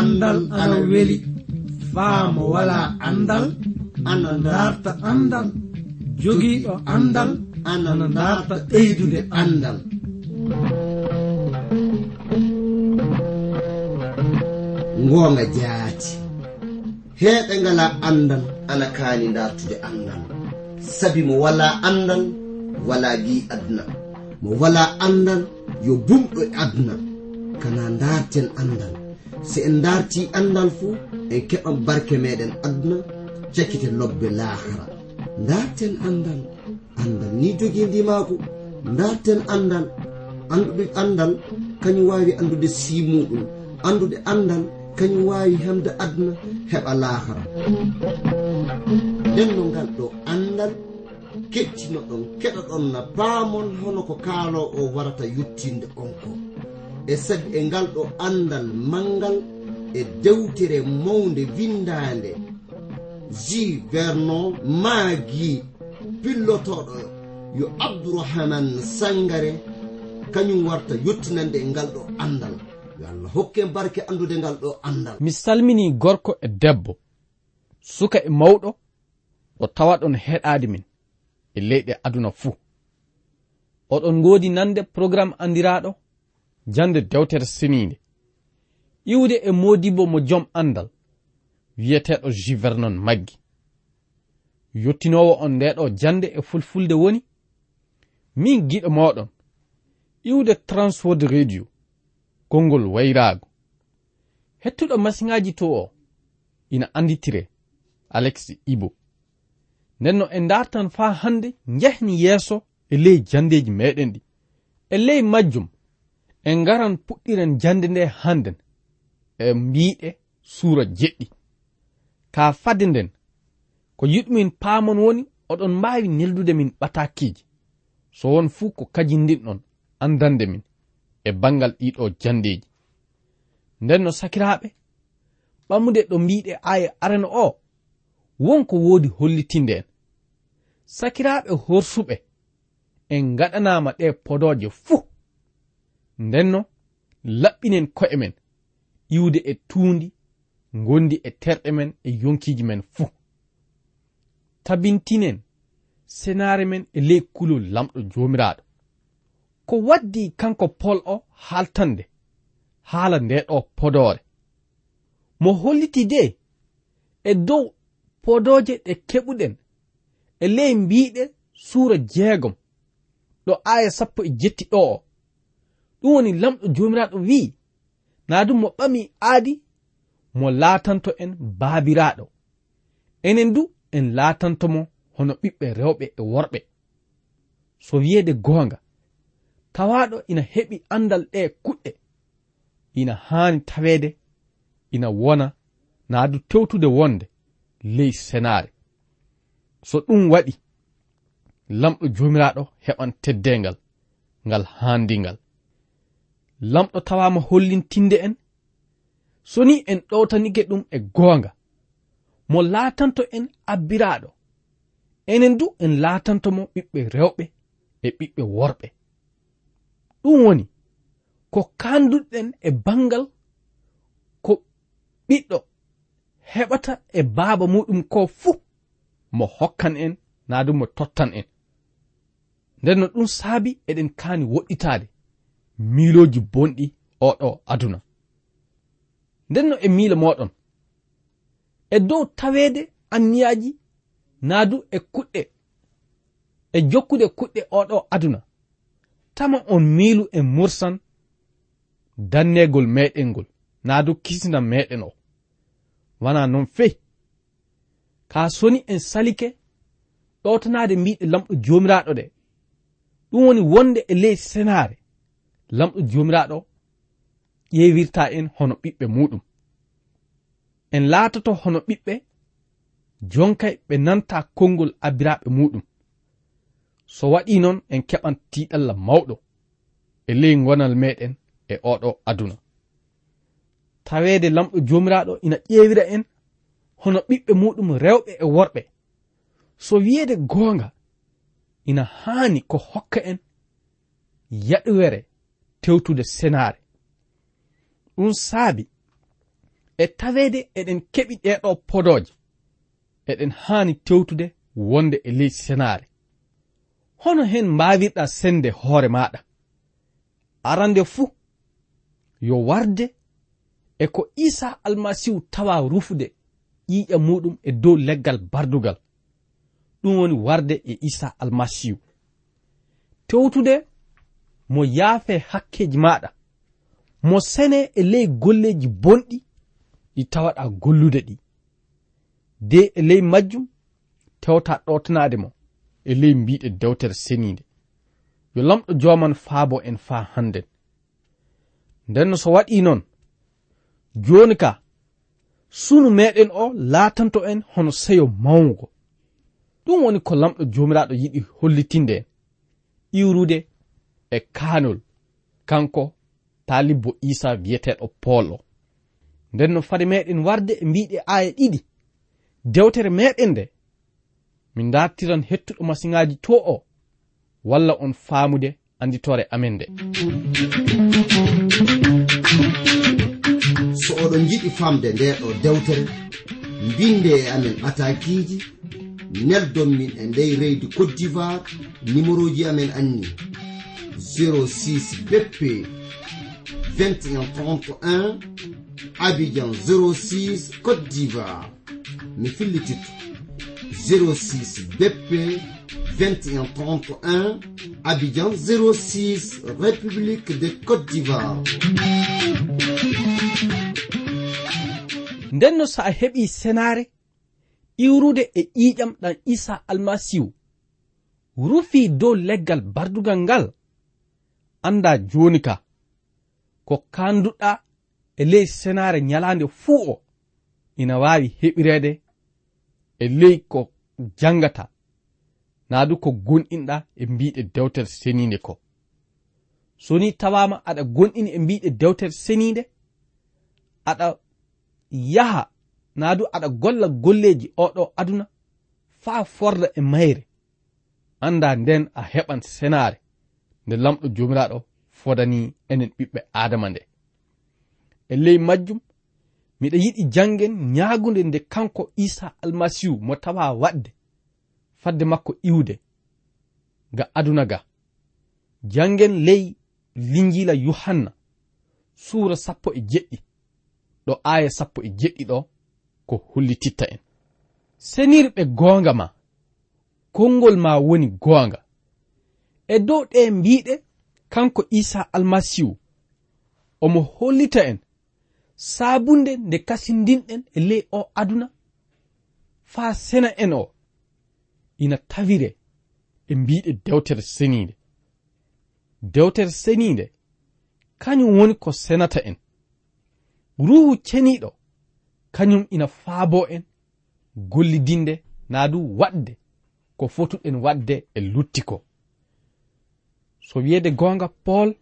andal ana weli. Faamo wala andal ana darta andal. Jogiiɗo andal ana darta ɓeydude andal. Ngoonga jaati. Heeɓe ngala andal ana kaani dartude andal. Sabi mo wala andal wala gi aduna. Mo wala andal yo bumɗo e aduna. Kana darten andal. so en darti andal fuu en keɓan barke meɗen aduna cakkite lobbe lahara darten andal andal ni jogii ndimaako darten andal anduɗe andal kañum wawi andude simuɗum andude andal kañum wawi hemde aduna heɓa lahara nden no ngal ɗo andal kettino ɗon keɗa ɗon na paamon hono ko kaalo o warata yuttinde on ko. e sed e ngal ɗo andal mangal e dewtere mawde windande ji vernon maagi pillotoɗo yo abdourahaman sangare kañum warta yettinande e ngal ɗo andal. Yo allah hokke barke andude ngal ɗo andal. Mi salmini gorko e debbo suka e mawɗo ɗo tawaɗon heɗade min e leyɗe aduna fuu. Oɗon ngoodi nande programme andiraɗo jande dewtere seniinde iwde e modibo mo jom andal wiyeteɗo juvernon maggi. Yottinowo on ndeɗo jande e fulfulde woni min giɗo moɗon iwde transword radio konngol wayraago. Hettuɗo masiŋaji to o ina anditire alex ibo. Nden no en dartan faa hande jehni yeeso e ley jandeji meɗen ɗi. E ley majjum en ngaran puɗɗiren jande nde hannden e mbiɗe suura jeɗɗi. Ka fadde nden ko yiɗumin paamon woni oɗon mbaawi neldude min ɓatakiiji. So won fuu ko kajindinɗon andande min e bangal ɗiɗo jandeji nden no sakiraaɓe ɓamude ɗo mbiɗe aya arana o wonko woodi hollitinde en. Sakiraaɓe horsuɓe en gaɗanama ɗe podooje fuu. ndenno laɓɓinen ko'e men iwde e tuundi gondi e terɗe men e yonkiji men fuu. Tabintinen senare men e ley kulol lamɗo jomiraɗo ko waddi kanko pol o haaltande haala ndeɗo podore mo holliti de e dow podoje ɗe keɓuɗen e ley mbiɗe suura jeegom. Ɗo aya sappo e jetti ɗo o. ɗum woni lamɗo jomiraɗo wi'i. Na ɗum mo ɓami aadi mo laatanto en baabiraɗo enen du en laatantomo hono ɓiɓɓe rewɓe e worɓe. So wiyeede goonga tawaɗo ina heɓi andal ɗe kuɗɗe ina haani taweede ina wona naa du tewtude wonde ley senaare. So ɗum waɗi lamɗo joomiraaɗo heɓan teddengal ngal haandingal lamɗo tawama hollintinde en. So ni en ɗowtanike ɗum e goonga. Mo laatanto en abbiraɗo enen du en laatantomo ɓiɓɓe rewɓe e ɓiɓɓe worɓe. Ɗum woni ko kanduɗen e bangal ko ɓiɗɗo heɓata e baaba muɗum ko fuu mo hokkan en naa du mo tottan en. Nden no ɗum saabi eɗen kaani woɗɗitaade. miiloji bonɗi oɗo aduna. Nden no e miila moɗon. E dow taweede anniyaji naadu e kuɗɗe e jokkude kuɗɗe oɗo aduna. Tama on miilu e mursan dannegol meɗen ngol naadu kisnam meɗen o. Wana non fey ka soni en salike ɗotanade mbiɗe lamɗo jomiraɗo ɗe. Ɗum woni wonde e ley senare. lamɗo jomiraɗo ƴewirta en hono ɓiɓɓe muɗum. En laatoto hono ɓiɓɓe jonkay ɓe nanta konngol abiraɓe muɗum. So waɗi noon en keɓan tiɗalla mawɗo e ley gonal meɗen e oɗo aduna. Taweede lamɗo jomiraɗo ina ƴeewira en hono ɓiɓɓe muɗum rewɓe e worɓe. So wiyeede goonga ina haani ko hokka en yaɗowere tewtude senaare. Ɗum saabi e taweede eɗen keɓi ɗeɗo podooje eɗen haani tewtude wonde e ley senaare. Hono hen mbaawirɗa sende hoore maɗa arande fuu yo warde e ko isa almasihu tawa rufude ƴiƴa muɗum e dow leggal bardugal. Ɗum woni warde e isa almasihu tewtude mo yaafe hakkeji maɗa mo sene e ley golleji bonɗi ɗi tawaɗa gollude ɗi. De e ley majjum tewta ɗotanade mo e ley mbiɗe dewtere senide yo lamɗo joman faabo en faa hannden. Ndenno so waɗi noon joni ka sunu meɗen o laatanto en hono seyo mawgo ɗum woni ko lamɗo jomiraɗo yiɗi hollitinde en. Iwrude e kaanol. Kanko taalibbo isa wiyeteɗo poolo. Nden no fade meɗen warde e mbiɗe aya ɗiɗi. Dewtere meɗen nde min dartiran hettuɗo masiŋaji to o walla on faamude anditore amen nde. So oɗon jiɗi famde ndeɗo dewtere mbinde e amen atakiji neldon min e ndey reydi cote d'ivoire numéro ji amen anni. 06 beppe 2131 abidjan 06 côte d'ivoire. Mi fillititto 06 beppe 2131 abidjan 06 république de côte d'ivoire. Ndenno so a heɓi senare e isa almasihu. Rufi dow leggal bardugal ngal anda joni ka ko kanduɗa e ley senare nyalande fuu o ina wawi heɓirede e ley ko jangata naadu ko gonɗinɗa e mbiɗe dewtere seninde ko. So ni tawama aɗa gonɗini e mbiɗe dewtere seninde aɗa yaha naadu aɗa golla golleji oɗo aduna faa forda e mayre anda nden a heɓan senare nde lamɗo jomiraɗo fodani enen ɓiɓɓe adama nde. E ley majjum miɗa yiɗi jangen ñaagunde nde kanko isa almasihu mo tawa waɗde fadde makko iwde ga aduna ga. Jangen ley linjila yohanna suura sappo e jeɗɗi ɗo aaya sappo e jeɗɗi ɗo ko hollititta en. Senirɓe goonga ma konngol ma woni goonga. e dow ɗe mbiɗe kanko isa almasihu omo hollita en saabunde nde kasindinɗen e ley o aduna faa sena en o ina tawire e mbiɗe dewtere seniinde. Dewtere seniinde kañum woni ko senata en. Ruhu ceniɗo kañum ina faabo en gollidinde naa du waɗde ko fotuɗen waɗde e lutti ko. so wiyeede goonga paul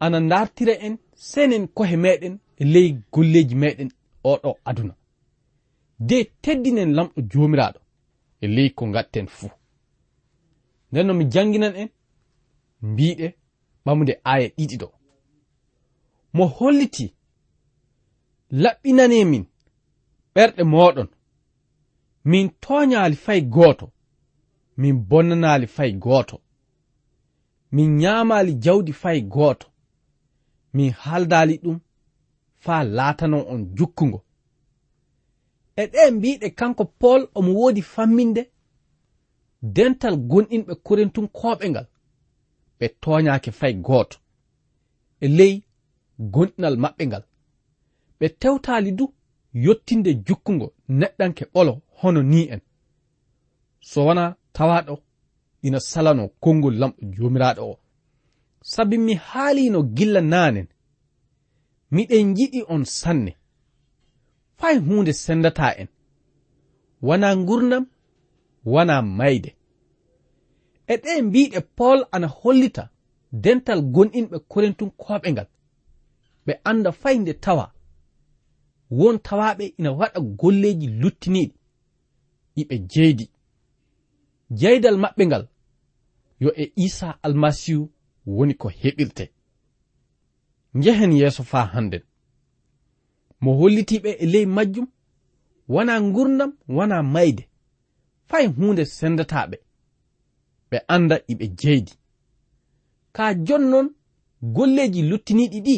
ana dartira en senen kohe meɗen e ley golleji meɗen oɗo aduna. De teddinen lamɗo jomiraɗo e ley ko gatten fuu. Nden no mi janginan en mbiɗe ɓamude aya ɗiɗi ɗo. Mo holliti laɓɓinane min ɓerɗe moɗon. Min toñali fay gooto min bonnanali fay gooto min nyamali jawdi fay gooto min haldali ɗum faa laatano on jukkugo e ɗe mbiɗe kanko pol omo woodi famminde dental gonɗinɓe korentun koɓe ngal ɓe toñake fay gooto e ley gonɗinal maɓɓe ngal ɓe tewtali du yottinde jukkugo neɗɗanke ɓolo hono ni en. So wona tawaɗo ina salano konngol lamɗo jomiraɗo o. Sabi mi haalino gilla naanen miɗen yiɗi on sanne. Fay hunde sendata en. Wana ngurdam wana mayde. E ɗe mbiɗe paul ana hollita dental gonɗinɓe korintunkoɓe ngal. Ɓe anda fay nde tawa. Won tawaɓe ina waɗa golleji luttiniɗi iɓe jeydi jeydal maɓɓe ngal yo e isa almasihu woni ko heɓirte. Njehen yeeso faa hannden. Mo hollitiiɓe e ley majjum wona ngurdam wona mayde. Fay huunde sendataaɓe. Ɓe annda iɓe jeydi. Kaa jonnon golleeji luttiniiɗi ɗi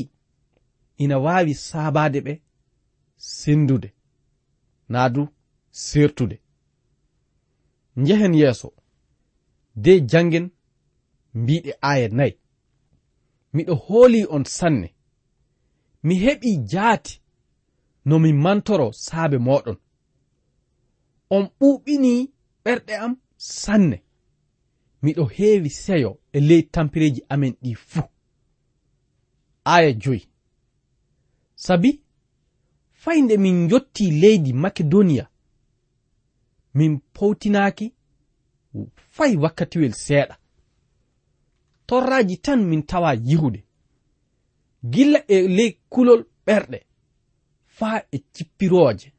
ina waawi saabaade ɓe sendude. Naa du seertude. njehen yeeso de jangen mbiɗe aya nayi. Miɗo hooli on sanne. Mi heɓi jaati no mi mantoro saabe moɗon on ɓuuɓini ɓerɗe am sanne. Miɗo heewi seyo e ley tampireeji amen ɗi fuu. Aya joyi. Sabi fay nde min jotti leydi makedoniya min powtinaaki fay wakkatiwel seeɗa. Torraji tan min tawa yihude. Gilla e ley kulol ɓerɗe faa e cippirooje.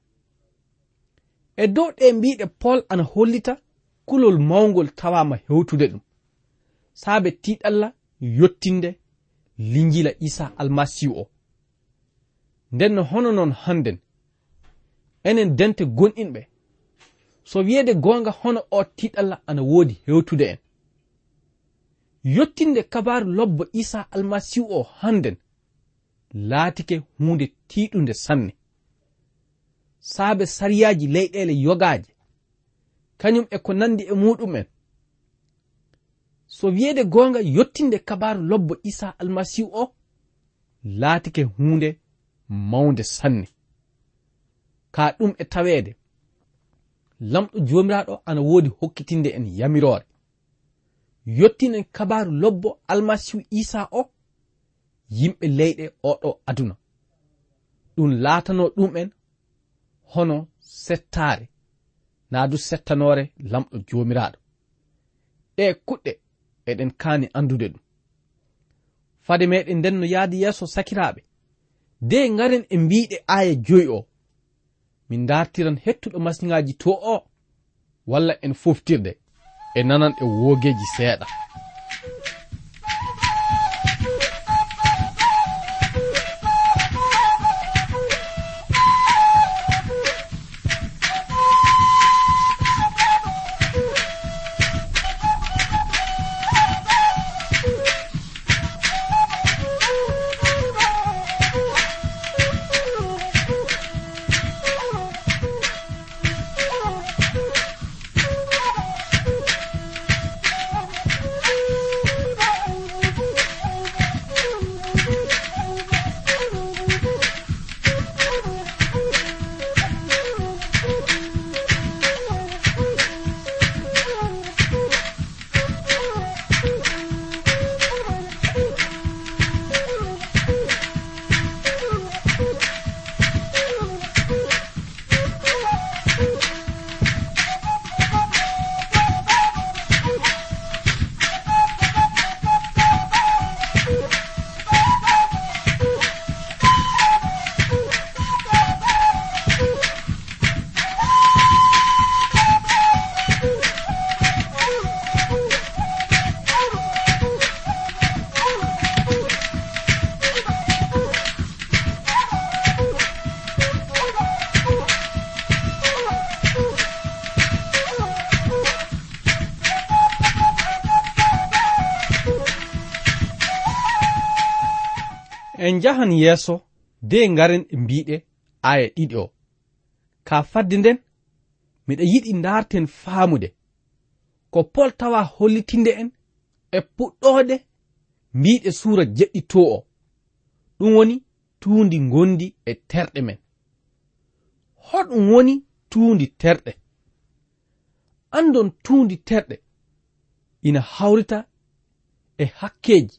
E dow ɗe mbiɗe pol ana hollita kulol mawgol tawama hewtude ɗum. Saabe tiɗalla yottinde linjila isa almasihu o. Nden no hono noon hannden enen dente gonɗinɓe so wiyeede goonga hono o tiɗalla ana woodi hewtude en. Yottinde kabaru lobbo isa almasihu o hannden laatike huunde tiiɗunde sanne. Saabe sariyaji leyɗeele yogaaje kañum e ko nanndi e muɗum'en so wiyeede goonga yottinde kabaru lobbo isa almasihu o laatike huunde mawnde sanne. Kaa ɗum e taweede. lamɗo jomiraɗo ana wodi hokkitinde en yamirore. Yottinen kabaru lobbo almasihu isa o yimɓe leyɗe oɗo aduna. Ɗum laatano ɗum'en hono settare naa du settanore lamɗo jomiraɗo. Ɗe kuɗɗe eɗen kaani andude ɗum. Fade meɗen nden no yaadi yeeso sakiraɓe de garen e mbiɗe aya joyi o min dartiran hettuɗo masiŋaji to o walla en foftirde e nanan e woogeji seeɗa. en njahan yeeso de ngaren e mbiɗe aya ɗiɗi o. Ka fadde nden miɗa yiɗi ndaarten faamude. Ko pol tawa hollitinde en e puɗɗoode mbiɗe suura jeɗɗi to o. Ɗum woni tuundi gondi e terɗe men. Hoɗum woni tuundi terɗe. Andon tuundi terɗe ina hawrita e hakkeji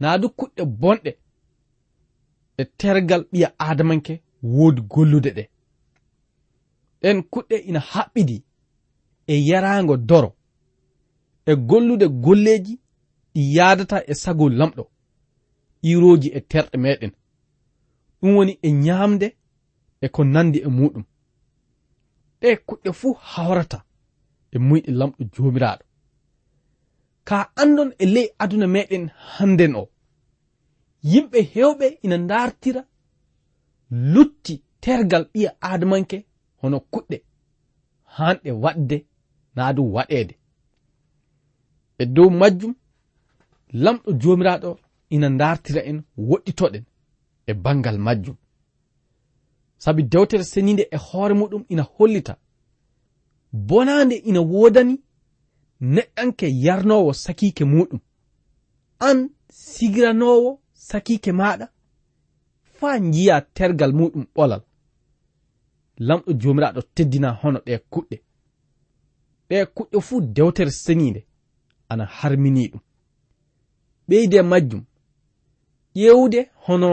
naa du kuɗɗe bonɗe. e tergal ɓiya adamanke woodi gollude ɗe. Ɗen kuɗɗe ina haɓɓidi e yaraango doro e gollude golleji ɗi yadata e sago lamɗo iroji e terɗe meɗen ɗum woni e ñamde e ko nandi e muɗum ɗe kuɗɗe fuu hawrata e muyɗe lamɗo jomiraɗo ka andon e ley aduna meɗen hannden o yimɓe hewɓe ina dartira lutti tergal ɓiya adamanke hono kuɗɗe. Hanɗe waɗde naa du waɗede e dow majjum lamɗo jomiraɗo ina dartira en woɗɗitoɗen e bangal majjum. Sabi dewtere seninde e hoore muɗum ina hollita. Bonande ina wodani neɗɗanke yarnowo sakike muɗum. An sigiranowo sakike maɗa faa jiya tergal muɗum ɓolal. Lamɗo jomiraɗo teddina hono ɗe kuɗɗe. Ɗe kuɗɗe fuu dewtere seniinde ana harmini ɗum. Ɓeyde majjum ƴewde hono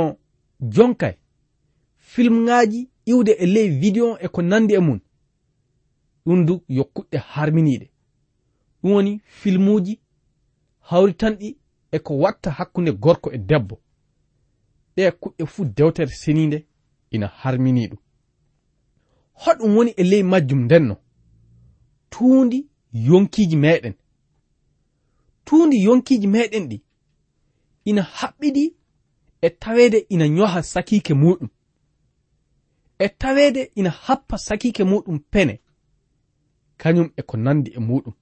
jonkay filmŋaaji iwde e ley vidéo e ko nandi e mum ɗum du yo kuɗɗe harminiiɗe. Ɗum woni filmuuji hawritanɗi e ko watta hakkunde gorko e debbo. Ɗe kuɗɗe fuu dewtere seninde ina harmini ɗum. Hoɗum woni e ley majjum ndenno. Tuundi yonkiji meɗen. Tuundi yonkiji meɗen ɗi ina haɓɓiɗi e taweede ina ñoha sakiike muɗum. E taweede ina happa sakiike muɗum pene. Kañum e ko nandi e muɗum.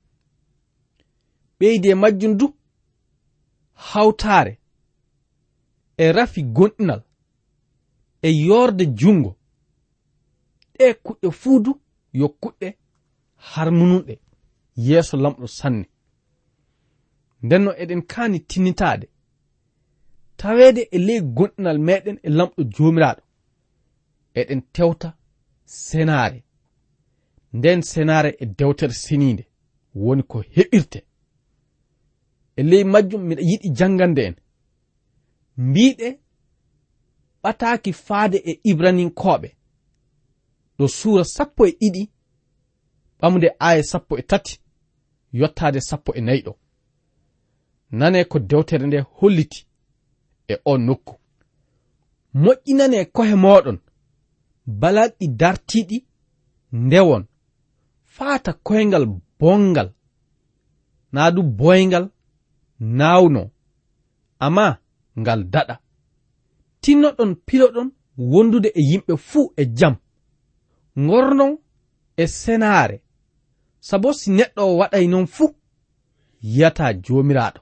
Ɓeydi e majjum du hawtaare e rafi gonɗinal e yorde jungo ɗe kuɗɗe fuu du yo kuɗɗe harmununɗe yeeso lamɗo sanne. Ndenno eɗen kaani tinnitaade taweede e ley gonɗinal meɗen e lamɗo joomiraaɗo eɗen tewta senaare. Nden senaare e dewtere seniinde woni ko heɓirte. e ley majjum miɗa yiɗi jangande en. Mbiɗe ɓataaki faade e ibraninkoɓe ɗo suura sappo e ɗiɗi ɓamde aya sappo e tati yottade sappo e nayi ɗo. Nane ko dewtere nde holliti e o nokku. Moƴƴinane e kohe moɗon balaɗɗi dartiɗi ndewon faata koyngal bongal naa du boyngal naawno amma ngal daɗa. Tinnoɗon piloɗon wondude e yimɓe fuu e jam. Ngornon e senaare. Sabo si neɗɗo o waɗay noon fuu yiyata joomiraaɗo.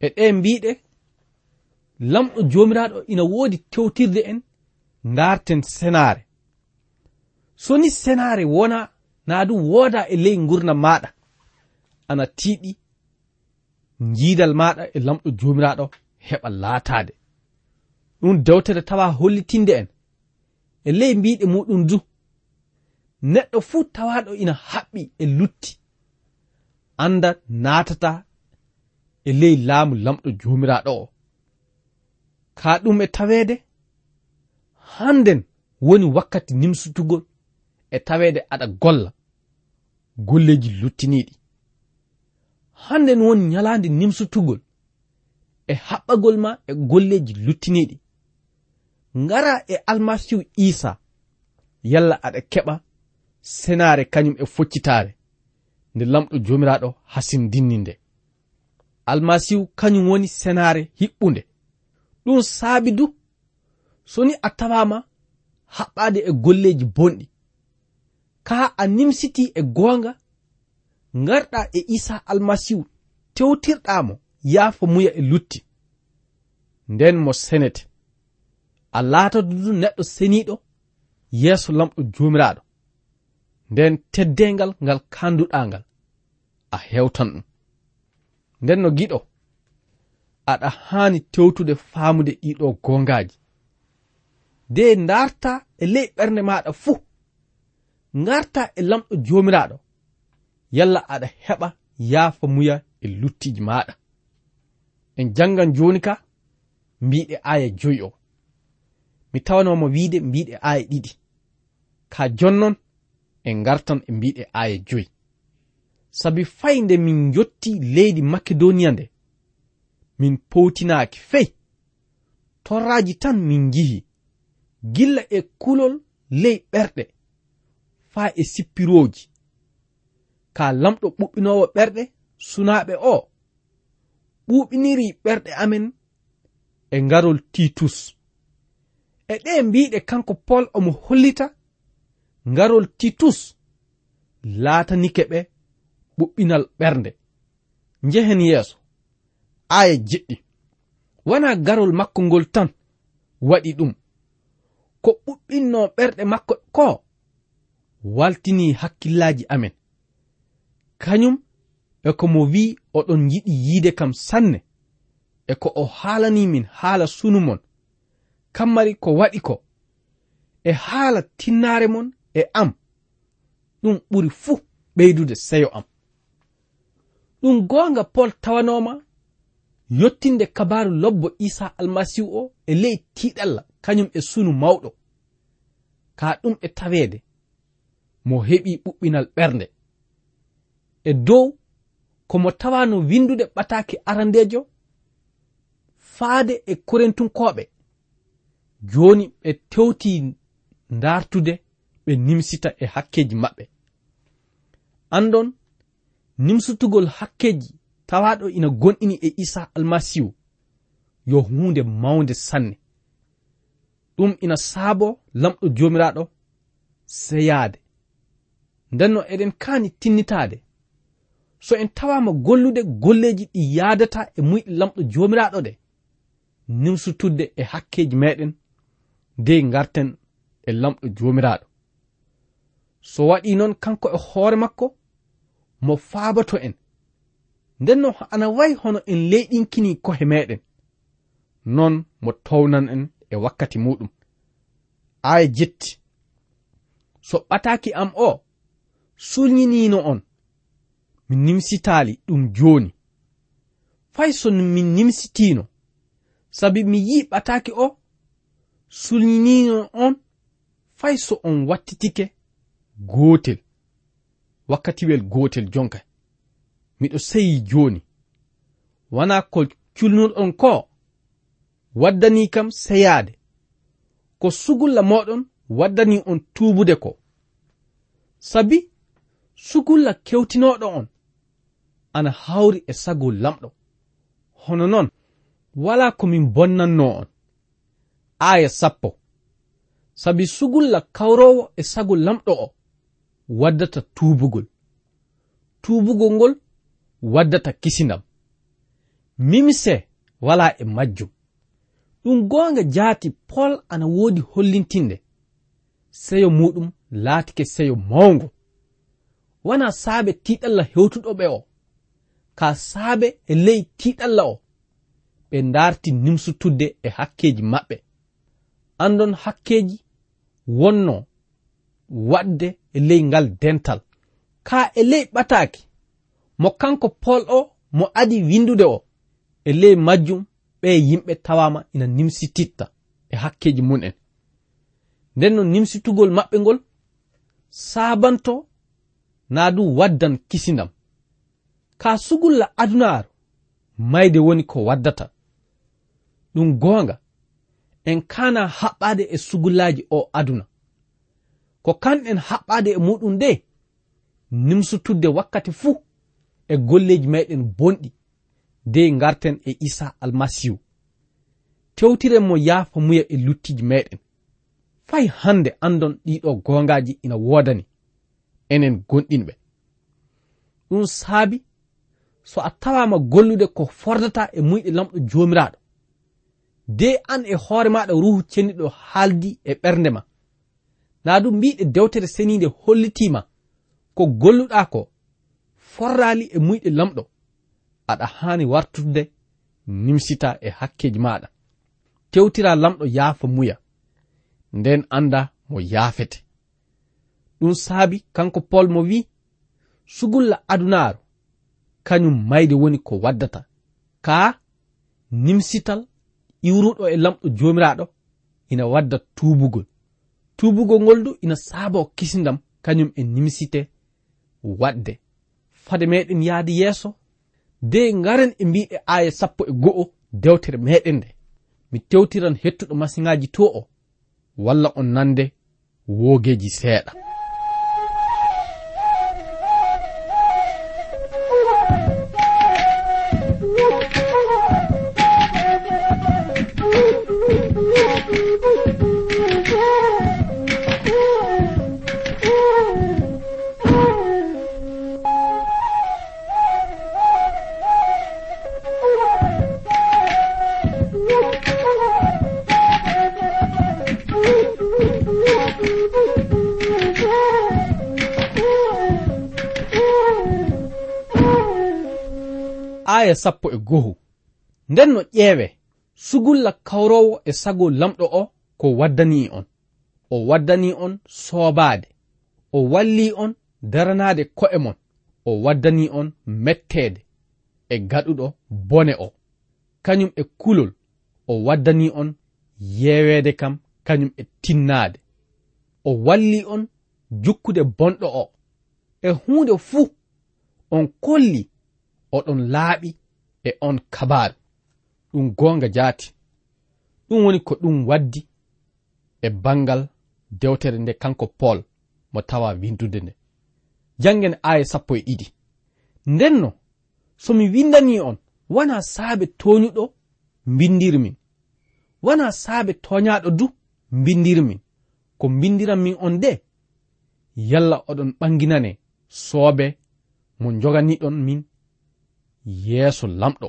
E ɗe mbiɗe lamɗo joomiraaɗo ina woodi tewtirde en ngarten senaare. So ni senaare wona naa du wooda e ley ngurdam maɗa ana tiiɗi jiidal maɗa e lamɗo jomiraɗo heɓa laatade ɗum dewtere tawa hollitinde en. E ley mbiɗe muɗum du. Neɗɗo fuu tawaɗo ina haɓɓi e lutti. Anda naatata e ley laamu lamɗo jomiraɗo o. Ka ɗum e taweede hannden woni wakkati nimsutugol e taweede aɗa golla. Golleji luttiniɗi hannden woni nyalaande nimsutugol e haɓɓagol ma e golleji luttiniɗi ngara e almasihu isa yalla aɗa keɓa senaare kañum e foccitaare nde lamɗo joomiraaɗo hasindinni nde almasihu kañum woni senaare hiɓɓunde. Ɗum saabi du so ni a tawama haɓɓade e golleji bonɗi. Kaa a nimsiti e goonga garɗa e isa almasihu tewtirɗamo yaafa muya e lutti. Nden mo senete. A laatoto du neɗɗo seniɗo yeeso lamɗo jomiraɗo nden teddengal ngal kanduɗangal a hewtan ɗum. Nden no giɗo aɗa haani tewtude faamude ɗiɗo gongaji de darta e ley ɓernde maɗa fuu garta e lamɗo jomiraɗo yalla aɗa heɓa yaafa muya e luttiji maɗa en jangan joni ka mbiɗe aya joyi o. Mi tawanoma wiide mbiɗe aya ɗiɗi. Ka jonnon en gartan e mbiɗe aya joyi. Sabi fay nde min jotti leydi makedoniya nde min powtinaaki fey. Torraji tan min jihi gilla e kulol ley ɓerɗe faa e sippirooji. ka lamɗo ɓuɓɓinowo ɓerɗe sunaɓe o ɓuɓɓiniri ɓerɗe amen e ngarol titus. E ɗe mbiɗe kanko pol omo hollita ngarol titus laatanike ɓe ɓuɓɓinal ɓernde. Njehen yeeso aya jeɗɗi. Wona garol makko ngol tan waɗi ɗum. Ko ɓuɓɓinno ɓerɗe makko ko waltini hakkillaji amen. kañum e ko mo wi oɗon yiɗi yiide kam sanne e ko o haalani min haala sunu mon. Kammari ko waɗi ko e haala tinnaare mon e am. Ɗum ɓuri fuu ɓeydude seyo am. Ɗum goonga pol tawanoma yottinde kabaru lobbo isa almasihu o e ley tiiɗalla kañum e sunu mawɗo. Ka ɗum e taweede mo heɓi ɓuɓɓinal ɓernde. e dow komo tawano windude ɓataki arandejo faade e korentunkoɓe. Joni ɓe tewti dartude ɓe nimsita e hakkeji maɓɓe. Andon nimsutugol hakkeji tawaɗo ina gonɗini e isa almasihu yo hunde mawde sanne. Ɗum ina saabo lamɗo jomiraɗo seyaade ndenno eɗen kani tinnitade so en tawama gollude golleji ɗi yadata e muyɗe lamɗo jomiraɗo ɗe nimsutudde e hakkeji meɗen nde garten e lamɗo jomiraɗo. So waɗi noon kanko e hoore makko mo faabato en. Ndenno ana wayi hono en leyɗinkini kohe meɗen. Noon mo townan en e wakkati muɗum. Aya jetti. So ɓataki am o sulñinino on. mi nimsitali ɗum joni fay so min nimsitino sabi mi yiɓataaki o sulnino on fay so on wattitike gotel wakkatiwel gotel jonka. Miɗo seyi joni wana ko culnuɗon ko waddani kam seyade ko sugulla moɗon waddani on tubude ko. Sabi sugulla kewtinoɗo on ana hawri e sago lamɗo. Hono noon wala komin bonnanno on. Aya sappo. Sabi sugulla kawrowo e sago lamɗo o waddata tuubugol. Tuubugol ngol waddata kisindam mimise wala e majjum. Ɗum goonga jaati pol ana woodi hollintinde. Seyo muɗum laatike seyo mawngo. Wona saabe tiɗalla hewtuɗoɓe o. ka saabe e ley tiiɗalla o. Ɓe ndaarti nimsutudde e hakkeeji maɓɓe. Andon hakkeeji wonno waɗde e ley ngal dental. Ka e ley ɓataaki mo kanko pol o mo adi windude o e ley majjum ɓe yimɓe tawama ina nimsititta e hakkeji mun en nden no nimsitugol maɓɓe ngol saabanto naa du waddan kisindam ka sugulla adunaaru mayde woni ko waddata. Ɗum goonga en kana haɓɓade e sugullaji o aduna. Ko kanɗen haɓɓade e muɗum nde nimsutudde wakkati fuu e golleji meɗen bonɗi de garten e isa almasihu tewtiren mo yaafa muya e luttiji meɗen fay hande andon ɗiɗo gongaji ina wodani enen gonɗinɓe. Ɗum saabi so a tawama gollude ko fordata e muyɗe lamɗo jomiraɗo. De an e hoore maɗa ruhu cenniɗo haaldi e ɓernde ma. Na ɗum mbiɗe dewtere seninde hollitima ko golluɗa ko forrali e muyɗe lamɗo. Aɗa hani wartude nimsita e hakkeji maɗa. Tewtira lamɗo yaafa muya. Nden anda mo yaafete. Ɗum saabi kanko pol mo wi sugulla adunaaru. kañum mayde woni ko waddata. Ka nimsital iwruɗo e lamɗo jomiraɗo ina wadda tubugol tubugol ngol du ina saabo kisindam kañum e nimsite wadde. Fade meɗen yahde yeeso de ngaren e mbiɗe aya sappo e go'o dewtere meɗen nde. Mi tewtiran hettuɗo masiŋaji to o walla on nande woogeeji seeɗa. nden no ƴeewe sugulla kawrowo e sago lamɗo o ko waddani on. O waddani on soobaade. O walli on daranaade ko'e mon. O waddani on metteede. E gaɗuɗo bone o. Kañum e kulol o waddani on yeweede kam kañum e tinnaade. O walli on jukkude bonɗo o. E huunde fuu on kolli oɗon laaɓi e on kabaaru ɗum gonga jaati. Ɗum woni ko ɗum waddi e bangal dewtere nde kanko paul mo tawa windude nde. Janngen aya sappo e ɗiɗi. Ndenno somi windani on wona saabe toñuɗo mbindirmin wona saabe toñaɗo du mbindirmin ko mbindiran min on de yalla oɗon ɓanginane soobe mo joganiɗon min yeeso lamɗo.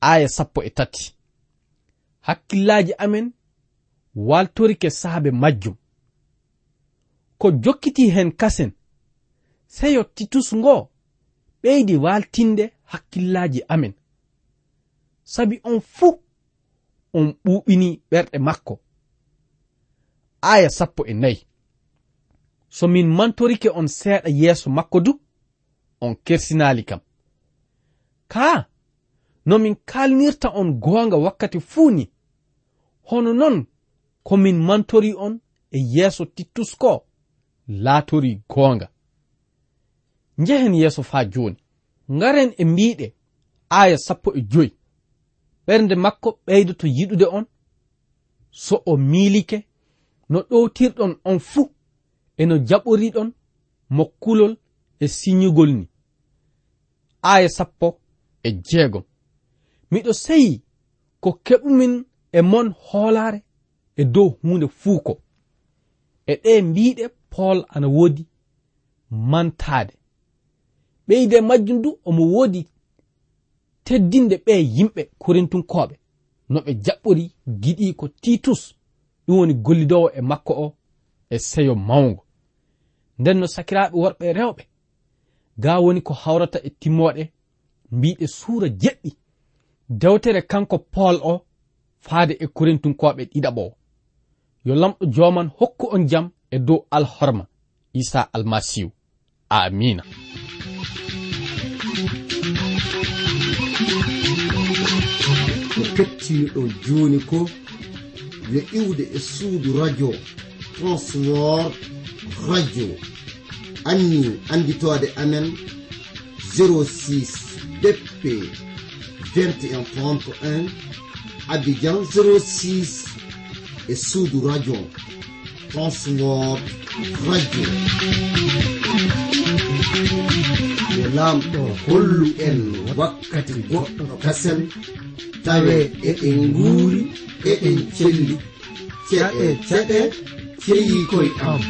aya sappo e tati. Hakkillaji amen waltorike saabe majjum. Ko jokkiti hen kasen seyo titus ngo ɓeydi waltinde hakkillaji amen. Sabi on fuu on ɓuɓini ɓerɗe makko. Aya sappo e nayi. So min mantorike on seeɗa yeeso makko du on kersinali kam kaa no min kalnirta on goonga wakkati fuu ni. Hono non komin mantori on e yeeso titus ko laatori goonga. Njehen yeeso faa jooni. Ngaren e mbiɗe aya sappo e joyi. Ɓernde makko ɓeydoto yiɗude on so o miilike no ɗowtirɗon on fuu eno jaɓoriɗon mokkulol e siñugol ni. Aya sappo e jeegom. miɗo seyi ko keɓumin e mon hoolaare e dow hunde fuu ko. E ɗe mbiɗe paul ana woodi mantaade. Ɓeyde majjum du omo woodi teddinde ɓe yimɓe korintunkoɓe no ɓe jaɓɓori giɗi ko titus ɗum woni gollidowo e makko o e seyo mawngo. Nden no sakiraaɓe worɓe rewɓe ga woni ko hawrata e timmoɗe mbiɗe suura jeɗɗi. dewtere kanko paul o faade e korintunkoɓe ɗiɗaɓo yo lamɗo joman hokku on jam e dow alhorma isa almasihu. Amina. Ko kettiniɗo joni ko yo iwde e suudu radio transwor radio. Anni anditode amen 06 dp 21.1 Abidjan 06 e suudu Radio. Transworld Radio. E lamɗo hollu en wakkati goɗɗo kasen tawe eɗen nguuri eɗen celli. Ceɗe ceɗe ceyi koye am.